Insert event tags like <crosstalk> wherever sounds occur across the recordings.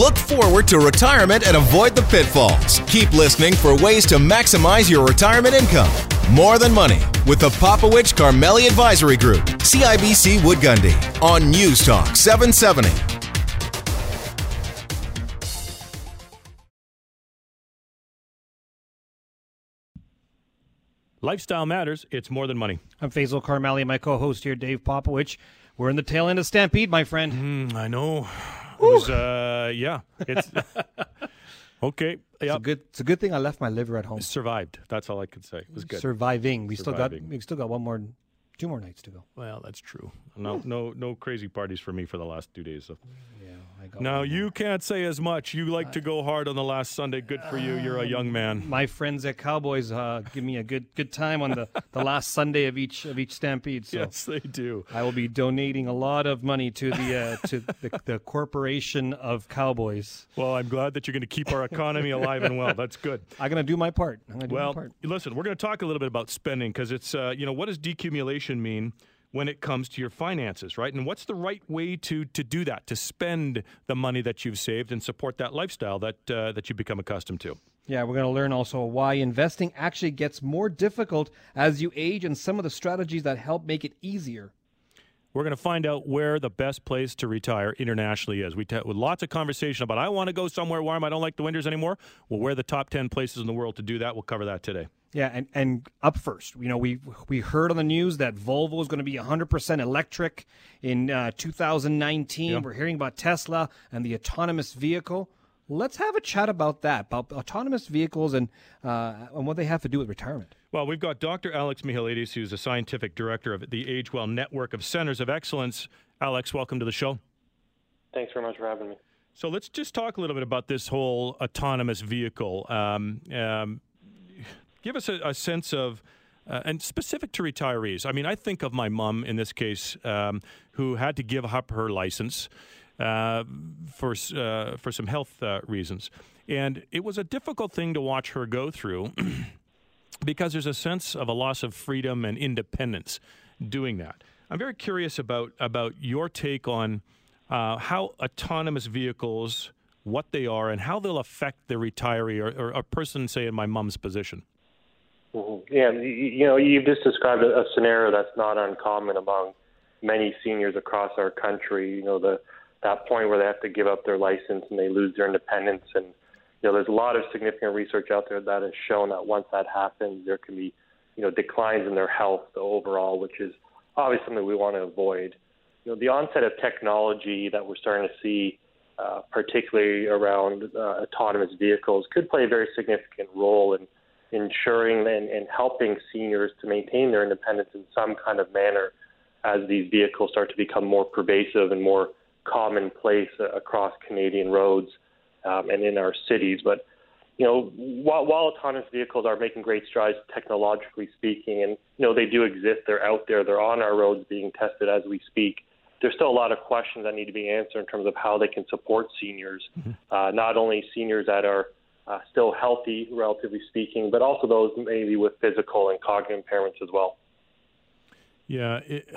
Look forward to retirement and avoid the pitfalls. Keep listening for ways to maximize your retirement income. More Than Money with the Popowich Karmali Advisory Group, CIBC Wood Gundy, on News Talk 770. Lifestyle matters. It's more than money. I'm Faisal Karmali, my co-host here, Dave Popowich. We're in the tail end of Stampede, my friend. Mm, I know. It was, uh, yeah. It's <laughs> okay. It's a good. It's a good thing I left my liver at home. Survived. That's all I could say. It was good. Surviving. We still got. Surviving. We still got one more, two more nights to go. well, that's true. No, no, no crazy parties for me for the last two days. So. Yeah, I got. Now you more. can't say as much. You like to go hard on the last Sunday. Good for you. You're a young man. My friends at Cowboys uh, give me a good good time on the, the last Sunday of each of each Stampede. So Yes, they do. I will be donating a lot of money to the uh, to the, the corporation of Cowboys. Well, I'm glad that you're going to keep our economy alive and well. That's good. <laughs> I'm gonna do my part. I'm gonna do my Well, part. listen, we're going to talk a little bit about spending because it's, uh, you know, what does decumulation mean when it comes to your finances, right? And what's the right way to to do that, to spend the money that you've saved and support that lifestyle that uh, that you've become accustomed to? Yeah, we're going to learn also why investing actually gets more difficult as you age and some of the strategies that help make it easier. We're going to find out where the best place to retire internationally is. We t- with lots of conversation about I want to go somewhere warm. I don't like the winters anymore. Well, where are the top ten places in the world to do that? We'll cover that today. Yeah, and, and up first, you know, we we heard on the news that Volvo is going to be 100% electric in uh, 2019. Yeah. We're hearing about Tesla and the autonomous vehicle. Let's have a chat about that, about autonomous vehicles and uh, and what they have to do with retirement. Well, we've got Dr. Alex Mihailidis, who's the scientific director of the AgeWell Network of Centers of Excellence. Alex, welcome to the show. Thanks very much for having me. So let's just talk a little bit about this whole autonomous vehicle. Um, um, give us a, a sense of, uh, and specific to retirees. I mean, I think of my mom in this case, um, who had to give up her license for uh, for some health uh, reasons, and it was a difficult thing to watch her go through. <clears throat> because there's a sense of a loss of freedom and independence doing that. I'm very curious about about your take on uh, how autonomous vehicles, what they are, and how they'll affect the retiree or, or a person, say, in my mom's position. Mhm. Yeah, you, you know, you've just described a, a scenario that's not uncommon among many seniors across our country. You know, the that point where they have to give up their license and they lose their independence, and you know, there's a lot of significant research out there that has shown that once that happens, there can be, you know, declines in their health overall, which is obviously something we want to avoid. You know, the onset of technology that we're starting to see, uh, particularly around uh, autonomous vehicles, could play a very significant role in ensuring and, and helping seniors to maintain their independence in some kind of manner as these vehicles start to become more pervasive and more commonplace across Canadian roads um, and in our cities. But you know, while, while autonomous vehicles are making great strides technologically speaking, and you know they do exist, they're out there, they're on our roads being tested as we speak. There's still a lot of questions that need to be answered in terms of how they can support seniors, uh, not only seniors that are uh, still healthy, relatively speaking, but also those maybe with physical and cognitive impairments as well. Yeah, it,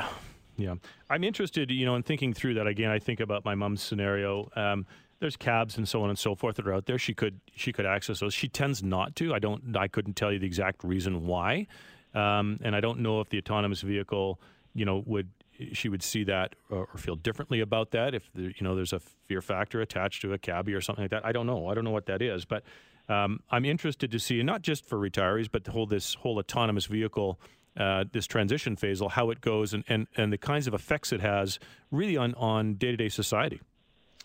yeah. I'm interested, you know, in thinking through that again. I think about my mom's scenario. Um, there's cabs and so on and so forth that are out there. She could she could access those. She tends not to. I don't. I couldn't tell you the exact reason why, um, and I don't know if the autonomous vehicle, you know, would she would see that or, or feel differently about that if you know there's a fear factor attached to a cabbie or something like that. I don't know. I don't know what that is, but um, I'm interested to see, not just for retirees, but the whole this whole autonomous vehicle uh, this transition phase, how it goes, and, and, and the kinds of effects it has really on, on day to day society.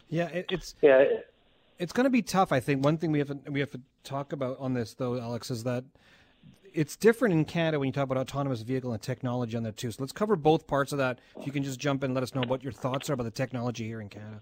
Yeah, it, it's Yeah, it's going to be tough. I think one thing we have to, we have to talk about on this though, Alex, is that it's different in Canada when you talk about autonomous vehicle and technology on that too. So let's cover both parts of that. If you can just jump in, and let us know what your thoughts are about the technology here in Canada.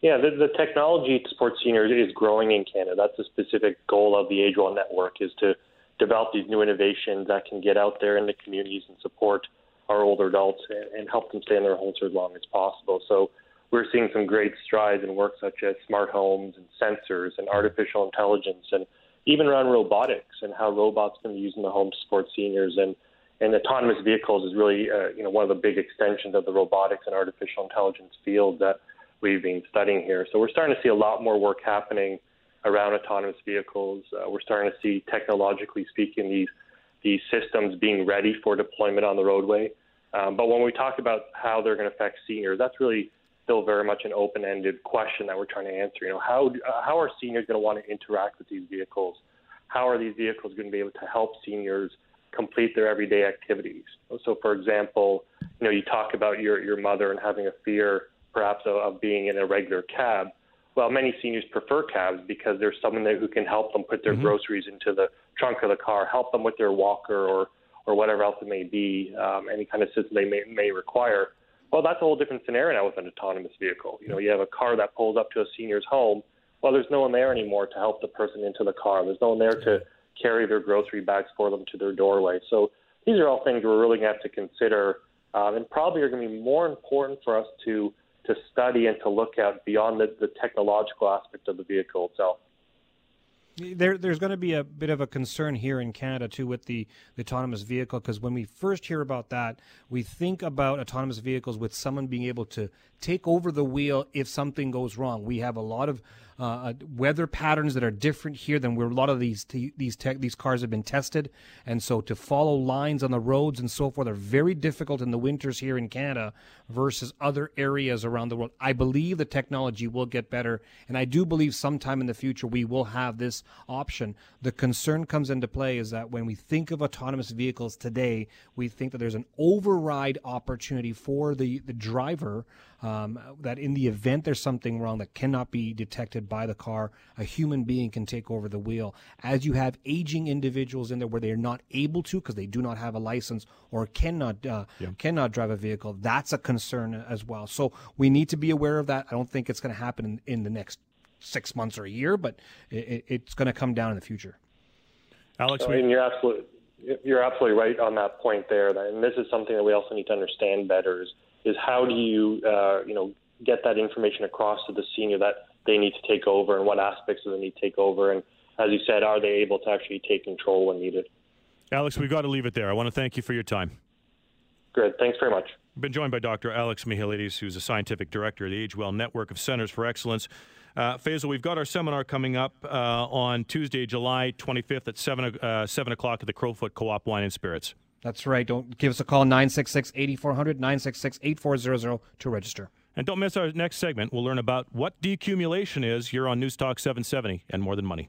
Yeah, the, the technology to support seniors is growing in Canada. That's a specific goal of the Age Well Network is to develop these new innovations that can get out there in the communities and support our older adults and, help them stay in their homes for as long as possible. So we're seeing some great strides in work such as smart homes and sensors and artificial intelligence and even around robotics and how robots can be used in the home to support seniors and and autonomous vehicles is really uh, you know one of the big extensions of the robotics and artificial intelligence field that we've been studying here. So we're starting to see a lot more work happening around autonomous vehicles. Uh, we're starting to see, technologically speaking, these these systems being ready for deployment on the roadway. Um, but when we talk about how they're going to affect seniors, that's really still very much an open-ended question that we're trying to answer. You know, how uh, how are seniors going to want to interact with these vehicles? How are these vehicles going to be able to help seniors complete their everyday activities? So, for example, you know, you talk about your your mother and having a fear, perhaps, of, of being in a regular cab. Well, many seniors prefer cabs because there's someone there who can help them put their mm-hmm. groceries into the trunk of the car, help them with their walker or or whatever else it may be, um, any kind of system they may may require. Well, that's a whole different scenario now with an autonomous vehicle. You know, you have a car that pulls up to a senior's home. Well, there's no one there anymore to help the person into the car. There's no one there to carry their grocery bags for them to their doorway. So these are all things we're really going to have to consider, um, and probably are going to be more important for us to to study and to look at beyond the, the technological aspect of the vehicle itself. There, there's going to be a bit of a concern here in Canada too with the, the autonomous vehicle because when we first hear about that, we think about autonomous vehicles with someone being able to take over the wheel if something goes wrong. We have a lot of uh, uh, weather patterns that are different here than where a lot of these these tech, these cars have been tested, and so to follow lines on the roads and so forth are very difficult in the winters here in Canada versus other areas around the world. I believe the technology will get better, and I do believe sometime in the future we will have this option. The concern comes into play is that when we think of autonomous vehicles today, we think that there's an override opportunity for the the driver um, that in the event there's something wrong that cannot be detected by the car, a human being can take over the wheel. As you have aging individuals in there where they're not able to because they do not have a license or cannot uh, yeah. cannot drive a vehicle, that's a concern as well. So we need to be aware of that. I don't think it's going to happen in, in, the next six months or a year, but it, it's going to come down in the future. Alex, I mean, you're absolutely you're absolutely right on that point there. And this is something that we also need to understand better. Is is how do you uh, you know get that information across to the senior that they need to take over and what aspects do they need to take over? And as you said are they able to actually take control when needed? Alex we've got to leave it there. I want to thank you for your time. Good thanks very much. I've been joined by dr alex mihailidis who's a scientific director of the agewell network of centers for excellence. Uh, Faisal, we've got our seminar coming up uh, on Tuesday, July 25th at 7, uh, 7 o'clock at the Crowfoot Co-op Wine and Spirits. That's right. Don't give us a call 966 8400 966 8400 to register. And don't miss our next segment. We'll learn about what decumulation is You're on News Talk 770 and more than money.